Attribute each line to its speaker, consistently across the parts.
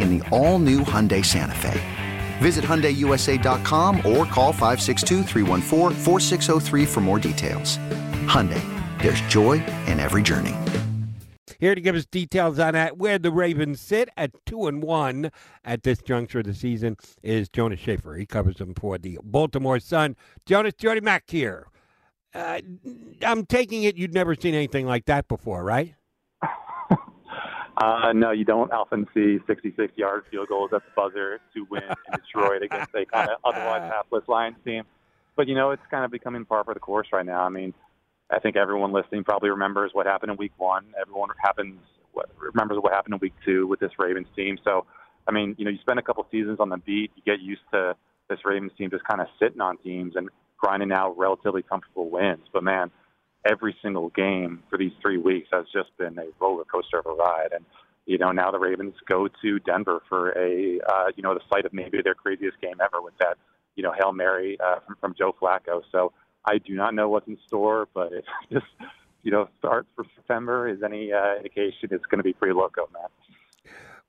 Speaker 1: in the all-new Hyundai Santa Fe. Visit HyundaiUSA.com or call 562 for more details. Hyundai, there's joy in every journey.
Speaker 2: Here to give us details on that, where the Ravens sit at two and one at this juncture of the season is Jonas Shaffer. He covers them for the Baltimore Sun. Jonas, Jody Mac here. Uh, I'm taking it you'd never seen anything like that before, right?
Speaker 3: Uh, no, you don't often see 66-yard field goals at the buzzer to win in Detroit against a kind of otherwise hapless Lions team. But you know, it's kind of becoming par for the course right now. I mean, I think everyone listening probably remembers what happened in Week One. Everyone happens what, remembers what happened in Week Two with this Ravens team. So, I mean, you know, you spend a couple seasons on the beat, you get used to this Ravens team just kind of sitting on teams and grinding out relatively comfortable wins. But man, every single game for these three weeks has just been a roller coaster of a ride. And you know, now the Ravens go to Denver for a uh, you know the site of maybe their craziest game ever with that you know hail mary uh, from, from Joe Flacco. So I do not know what's in store, but if this you know starts for September is any uh, indication, it's going to be pretty loco, man.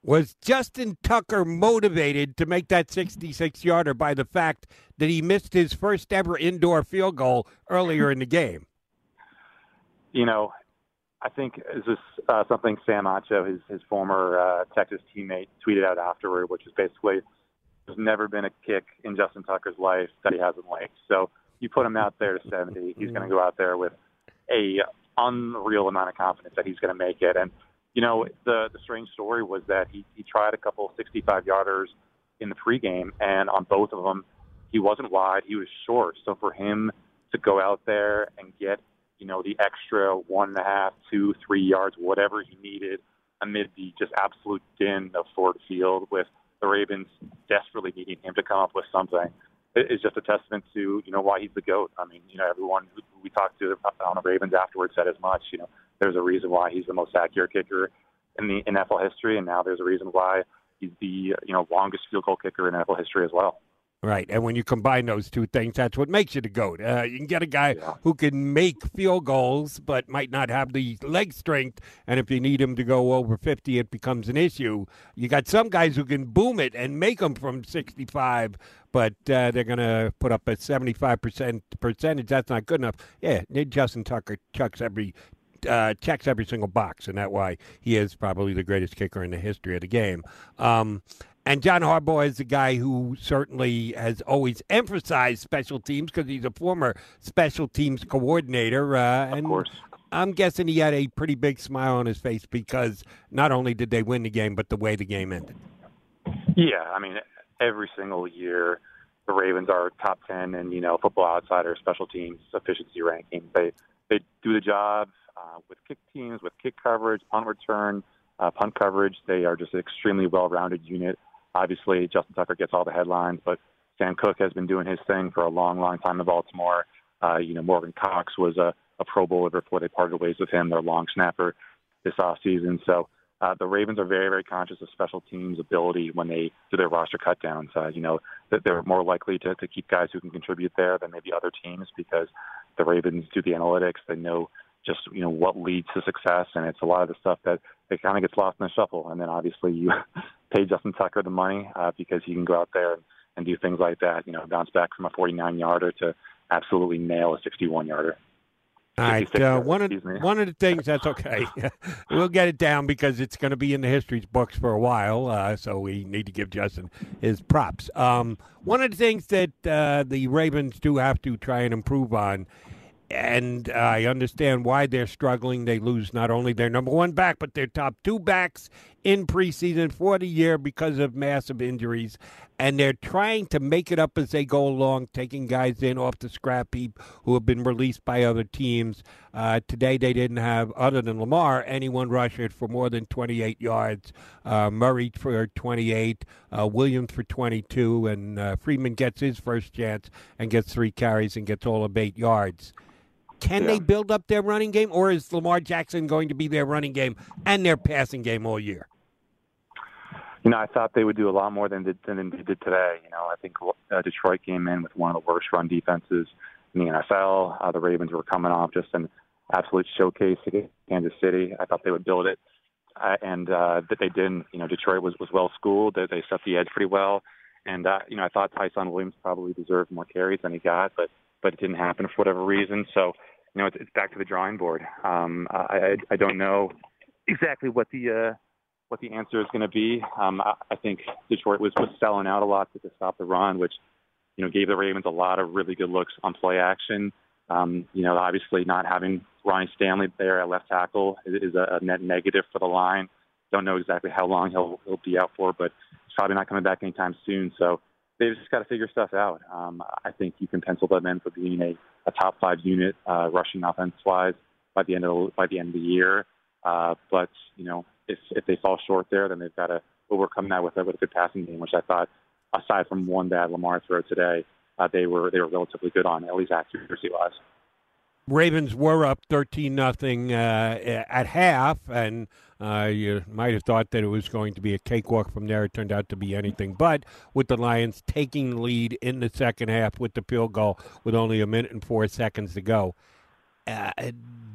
Speaker 2: Was Justin Tucker motivated to make that 66 yarder by the fact that he missed his first ever indoor field goal earlier in the game?
Speaker 3: You know, I think is this uh, something Sam Acho, his his former uh, Texas teammate, tweeted out afterward, which is basically there's never been a kick in Justin Tucker's life that he hasn't liked. So you put him out there to 70, he's going to go out there with a unreal amount of confidence that he's going to make it. And you know, the the strange story was that he he tried a couple 65 yarders in the pregame, and on both of them, he wasn't wide, he was short. So for him to go out there and get you know, the extra one and a half, two, three yards, whatever he needed amid the just absolute din of Ford Field with the Ravens desperately needing him to come up with something is just a testament to, you know, why he's the GOAT. I mean, you know, everyone we talked to on the Ravens afterwards said as much, you know, there's a reason why he's the most accurate kicker in the NFL history, and now there's a reason why he's the, you know, longest field goal kicker in NFL history as well.
Speaker 2: Right, and when you combine those two things, that's what makes you the goat. Uh, you can get a guy yeah. who can make field goals, but might not have the leg strength. And if you need him to go over fifty, it becomes an issue. You got some guys who can boom it and make them from sixty-five, but uh, they're going to put up a seventy-five percent percentage. That's not good enough. Yeah, Justin Tucker chucks every uh, checks every single box, and that's why he is probably the greatest kicker in the history of the game. Um, and John Harbaugh is a guy who certainly has always emphasized special teams because he's a former special teams coordinator. Uh,
Speaker 3: of course.
Speaker 2: I'm guessing he had a pretty big smile on his face because not only did they win the game, but the way the game ended.
Speaker 3: Yeah, I mean, every single year the Ravens are top ten in you know Football Outsider special teams efficiency ranking. They they do the job uh, with kick teams, with kick coverage, punt return, uh, punt coverage. They are just an extremely well-rounded unit. Obviously, Justin Tucker gets all the headlines, but Sam Koch has been doing his thing for a long, long time in Baltimore. Uh, you know, Morgan Cox was a, a Pro Bowler before they parted ways with him, their long snapper this off season. So uh, the Ravens are very, very conscious of special teams' ability when they do their roster cutdowns. Uh, you know, that they're more likely to, to keep guys who can contribute there than maybe other teams because the Ravens do the analytics. They know just you know what leads to success, and it's a lot of the stuff that it kind of gets lost in the shuffle. And then obviously you pay Justin Tucker the money uh, because he can go out there and, and do things like that. You know, bounce back from a 49 yarder to absolutely nail a 61 yarder.
Speaker 2: All right. Uh, one of one of the things that's okay. we'll get it down because it's going to be in the history books for a while. Uh, so we need to give Justin his props. Um, one of the things that uh, the Ravens do have to try and improve on and I understand why they're struggling. They lose not only their number one back, but their top two backs in preseason for the year because of massive injuries. And they're trying to make it up as they go along, taking guys in off the scrap heap who have been released by other teams. Uh, today, they didn't have, other than Lamar, anyone rush it for more than 28 yards. Uh, Murray for 28, uh, Williams for 22, and uh, Freeman gets his first chance and gets three carries and gets all of eight yards. Can yeah. they build up their running game, or is Lamar Jackson going to be their running game and their passing game all year?
Speaker 3: You know, I thought they would do a lot more than, did, than they did today. You know, I think uh, Detroit came in with one of the worst run defenses in the NFL. Uh, the Ravens were coming off just an absolute showcase against Kansas City. I thought they would build it, uh, and uh, that they didn't. You know, Detroit was was well schooled. They, they set the edge pretty well, and uh, you know, I thought Ty'Son Williams probably deserved more carries than he got, but but it didn't happen for whatever reason. So, you know, it's, it's back to the drawing board. Um, I, I, I don't know exactly what the uh, what the answer is going to be. Um, I, I think Detroit was was selling out a lot to, to stop the run, which you know gave the Ravens a lot of really good looks on play action. Um, you know, obviously not having Ronnie Stanley there at left tackle is, a, a net negative for the line. Don't know exactly how long he'll he'll be out for, but he's probably not coming back anytime soon. So they've just got to figure stuff out. Um, I think you can pencil them in for being a, a top five unit uh, rushing offense wise by the end of by the end of the year. Uh, but you know, if if they fall short there, then they've got to overcome that with a, with a good passing game, which I thought, aside from one bad Lamar throw today, uh, they were they were relatively good on at least accuracy wise.
Speaker 2: Ravens were up thirteen nothing uh, at half, and uh, you might have thought that it was going to be a cakewalk from there. It turned out to be anything but. With the Lions taking the lead in the second half with the field goal with only a minute and four seconds to go. Uh,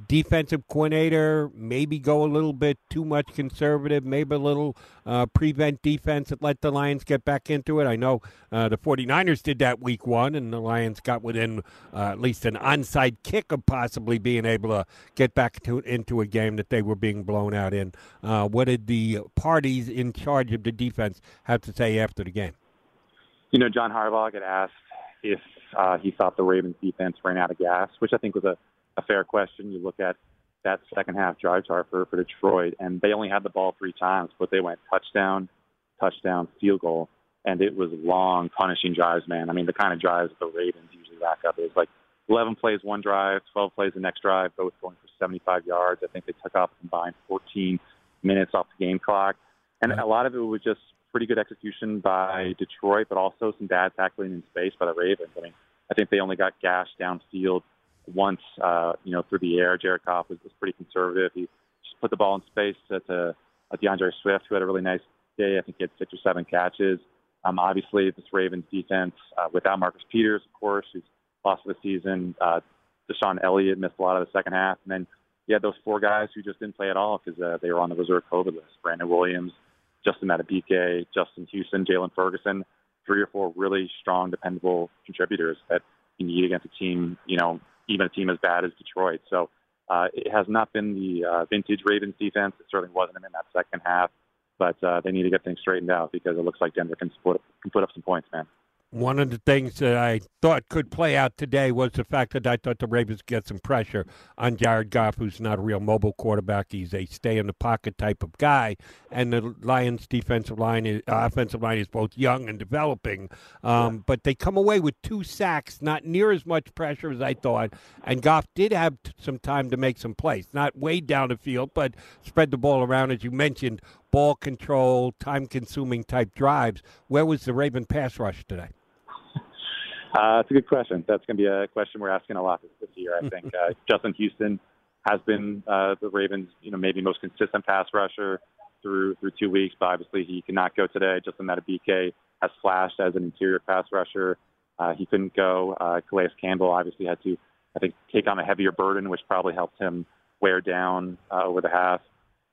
Speaker 2: defensive coordinator maybe go a little bit too much conservative, maybe a little uh, prevent defense that let the Lions get back into it. I know uh, the 49ers did that week one, and the Lions got within uh, at least an onside kick of possibly being able to get back to, into a game that they were being blown out in. Uh, what did the parties in charge of the defense have to say after the game?
Speaker 3: You know, John Harbaugh got asked if uh, he thought the Ravens defense ran out of gas, which I think was a a fair question. You look at that second half drive chart for, for Detroit, and they only had the ball three times, but they went touchdown, touchdown, field goal, and it was long, punishing drives, man. I mean, the kind of drives the Ravens usually rack up is like 11 plays one drive, 12 plays the next drive, both going for 75 yards. I think they took off combined 14 minutes off the game clock. And a lot of it was just pretty good execution by Detroit, but also some bad tackling in space by the Ravens. I mean, I think they only got gashed downfield once, uh, you know, through the air. Jared Goff was, was pretty conservative. He just put the ball in space to, to uh, D'Andre Swift, who had a really nice day. I think he had six or seven catches. Um, obviously, this Ravens defense, uh, without Marcus Peters, of course, who's lost for the season. Uh, DeShon Elliott missed a lot of the second half. And then you had those four guys who just didn't play at all because uh, they were on the reserve COVID list. Brandon Williams, Justin Madubuike, Justin Houston, Jaylon Ferguson, three or four really strong, dependable contributors that you need against a team, you know, even a team as bad as Detroit. So uh, it has not been the uh, vintage Ravens defense. It certainly wasn't in that second half, but uh, they need to get things straightened out because it looks like Denver can put can put up some points, man.
Speaker 2: One of the things that I thought could play out today was the fact that I thought the Ravens get some pressure on Jared Goff, who's not a real mobile quarterback. He's a stay in the pocket type of guy, and the Lions' defensive line, is, uh, offensive line, is both young and developing. Um, yeah. But they come away with two sacks, not near as much pressure as I thought. And Goff did have t- some time to make some plays, not way down the field, but spread the ball around, as you mentioned, ball control, time-consuming type drives. Where was the Raven pass rush today?
Speaker 3: Uh, it's a good question. That's going to be a question we're asking a lot this year. I think uh, Justin Houston has been uh, the Ravens, you know, maybe most consistent pass rusher. through through two weeks, but obviously he cannot go today. Justin Madubuike has flashed as an interior pass rusher. Uh, he couldn't go. Uh, Calais Campbell obviously had to, I think, take on a heavier burden, which probably helped him wear down uh, over the half.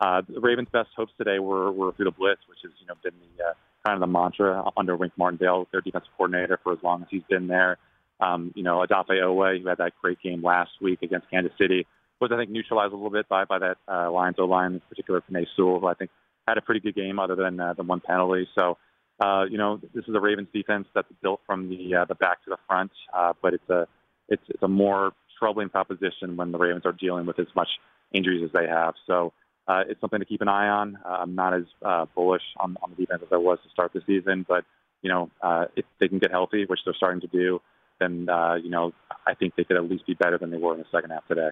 Speaker 3: Uh, the Ravens' best hopes today were, were through the blitz, which has you know been the uh, kind of the mantra under Wink Martindale, their defensive coordinator, for as long as he's been there. Um, you know, Odafe Oweh, who had that great game last week against Kansas City, was I think neutralized a little bit by by that uh, Lions O line, in particular Penei Sewell, who I think had a pretty good game other than uh, the one penalty. So, uh, you know, this is a Ravens defense that's built from the uh, the back to the front, uh, but it's a it's it's a more troubling proposition when the Ravens are dealing with as much injuries as they have. So. Uh, it's something to keep an eye on. Uh, I'm not as uh, bullish on, on the defense as I was to start the season, but you know, uh, if they can get healthy, which they're starting to do, then uh, you know, I think they could at least be better than they were in the second half today.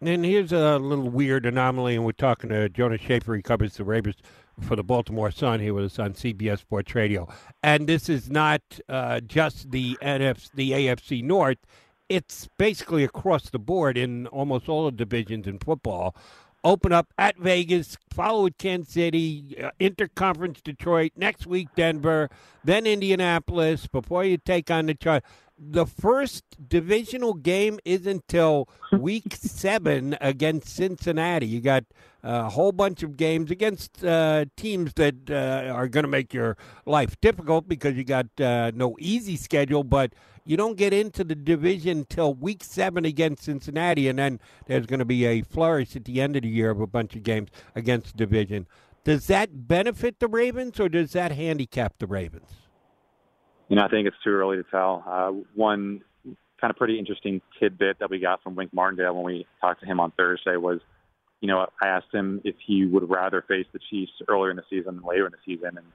Speaker 2: And here's a little weird anomaly, and we're talking to Jonas Shaffer. He covers the Ravens for the Baltimore Sun. He was on CBS Sports Radio, and this is not uh, just the NFC, the AFC North. It's basically across the board in almost all the divisions in football. Open up at Vegas, follow with Kansas City, uh, interconference Detroit, next week Denver, then Indianapolis before you take on the Chargers the first divisional game is until week seven against Cincinnati. You got a whole bunch of games against uh, teams that uh, are going to make your life difficult because you got uh, no easy schedule, but you don't get into the division until week seven against Cincinnati, and then there's going to be a flourish at the end of the year of a bunch of games against the division. Does that benefit the Ravens, or does that handicap the Ravens?
Speaker 3: You know, I think it's too early to tell. Uh, one kind of pretty interesting tidbit that we got from Wink Martindale when we talked to him on Thursday was, you know, I asked him if he would rather face the Chiefs earlier in the season than later in the season, and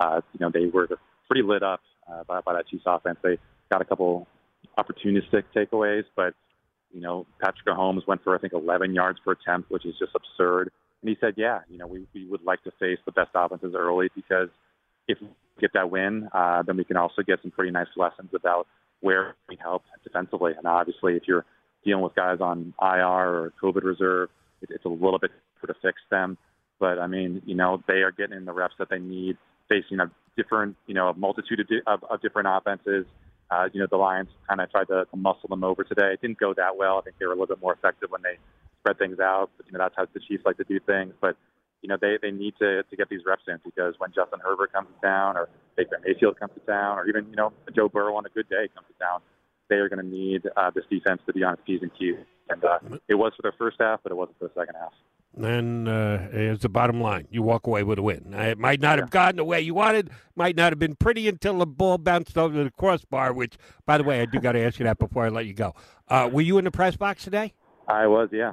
Speaker 3: uh, you know they were pretty lit up uh, by, by that Chiefs offense. They got a couple opportunistic takeaways, but you know Patrick Mahomes went for I think 11 yards per attempt, which is just absurd. And he said, yeah, you know, we, we would like to face the best offenses early because if we get that win, uh, then we can also get some pretty nice lessons about where we help defensively. And obviously, if you're dealing with guys on IR or COVID reserve, it, it's a little bit to fix them. But I mean, you know, they are getting the reps that they need, facing a different, you know, a multitude of, di- of, of different offenses. Uh, you know, the Lions kind of tried to, to muscle them over today. It didn't go that well. I think they were a little bit more effective when they spread things out. But, you know, that's how the Chiefs like to do things. But you know, they, they need to, to get these reps in because when Justin Herbert comes to town or Baker Mayfield comes to town or even, you know, Joe Burrow on a good day comes to town, they are going to need uh, this defense to be on its P's and Q's. And uh, it was for the first half, but it wasn't for the second half.
Speaker 2: And uh, here's the bottom line: you walk away with a win. It might not yeah. have gotten the way you wanted, might not have been pretty until the ball bounced over the crossbar. Which, by the way, I do got to ask you that before I let you go. Uh, were you in the press box today?
Speaker 3: I was, yeah.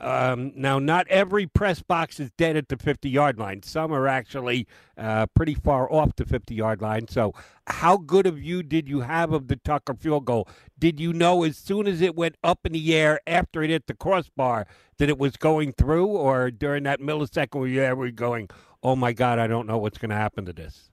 Speaker 2: Um, now, not every press box is dead at the 50 yard line. Some are actually uh, pretty far off the 50 yard line. So, how good a view did you have of the Tucker field goal? Did you know as soon as it went up in the air after it hit the crossbar that it was going through, or during that millisecond where you were going, oh my God, I don't know what's going to happen to this?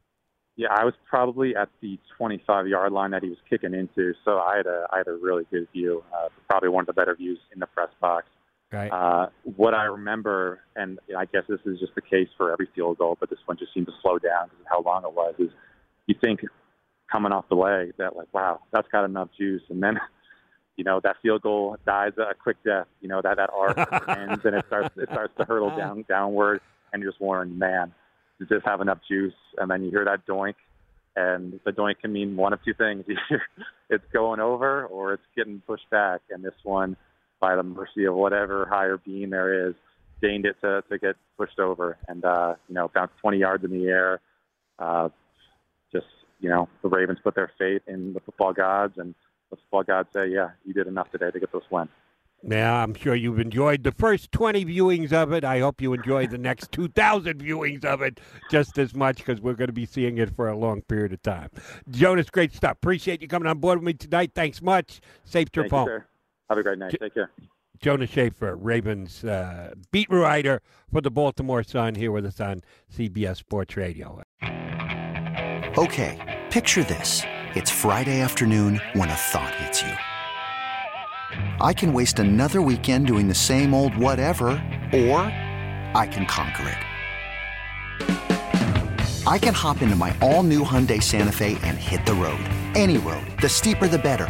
Speaker 3: Yeah, I was probably at the 25 yard line that he was kicking into, so I had a I had a really good view. Uh, probably one of the better views in the press box.
Speaker 2: Right. Uh,
Speaker 3: what I remember, and I guess this is just the case for every field goal, but this one just seemed to slow down because of how long it was. Is you think coming off the leg that like, wow, that's got enough juice, and then you know that field goal dies a quick death. You know that that arc ends and it starts it starts to hurtle down downward, and you're just wondering, man, does this have enough juice? And then you hear that doink, and the doink can mean one of two things: either it's going over or it's getting pushed back. And this one by the mercy of whatever higher being there is, deigned it to, to get pushed over and, uh, you know, bounced 20 yards in the air. Uh, just, you know, the Ravens put their faith in the football gods and the football gods say, yeah, you did enough today to get this win.
Speaker 2: Yeah, I'm sure you've enjoyed the first 20 viewings of it. I hope you enjoy the next 2,000 viewings of it just as much because we're going to be seeing it for a long period of time. Jonas, great stuff. Appreciate you coming on board with me tonight. Thanks much. Safe trip
Speaker 3: Thank
Speaker 2: home.
Speaker 3: You, have a great night. Take care.
Speaker 2: Jonah Shaffer, Ravens uh, beat writer for the Baltimore Sun, here with us on CBS Sports Radio.
Speaker 1: Okay, picture this. It's Friday afternoon when a thought hits you. I can waste another weekend doing the same old whatever, or I can conquer it. I can hop into my all new Hyundai Santa Fe and hit the road. Any road. The steeper, the better.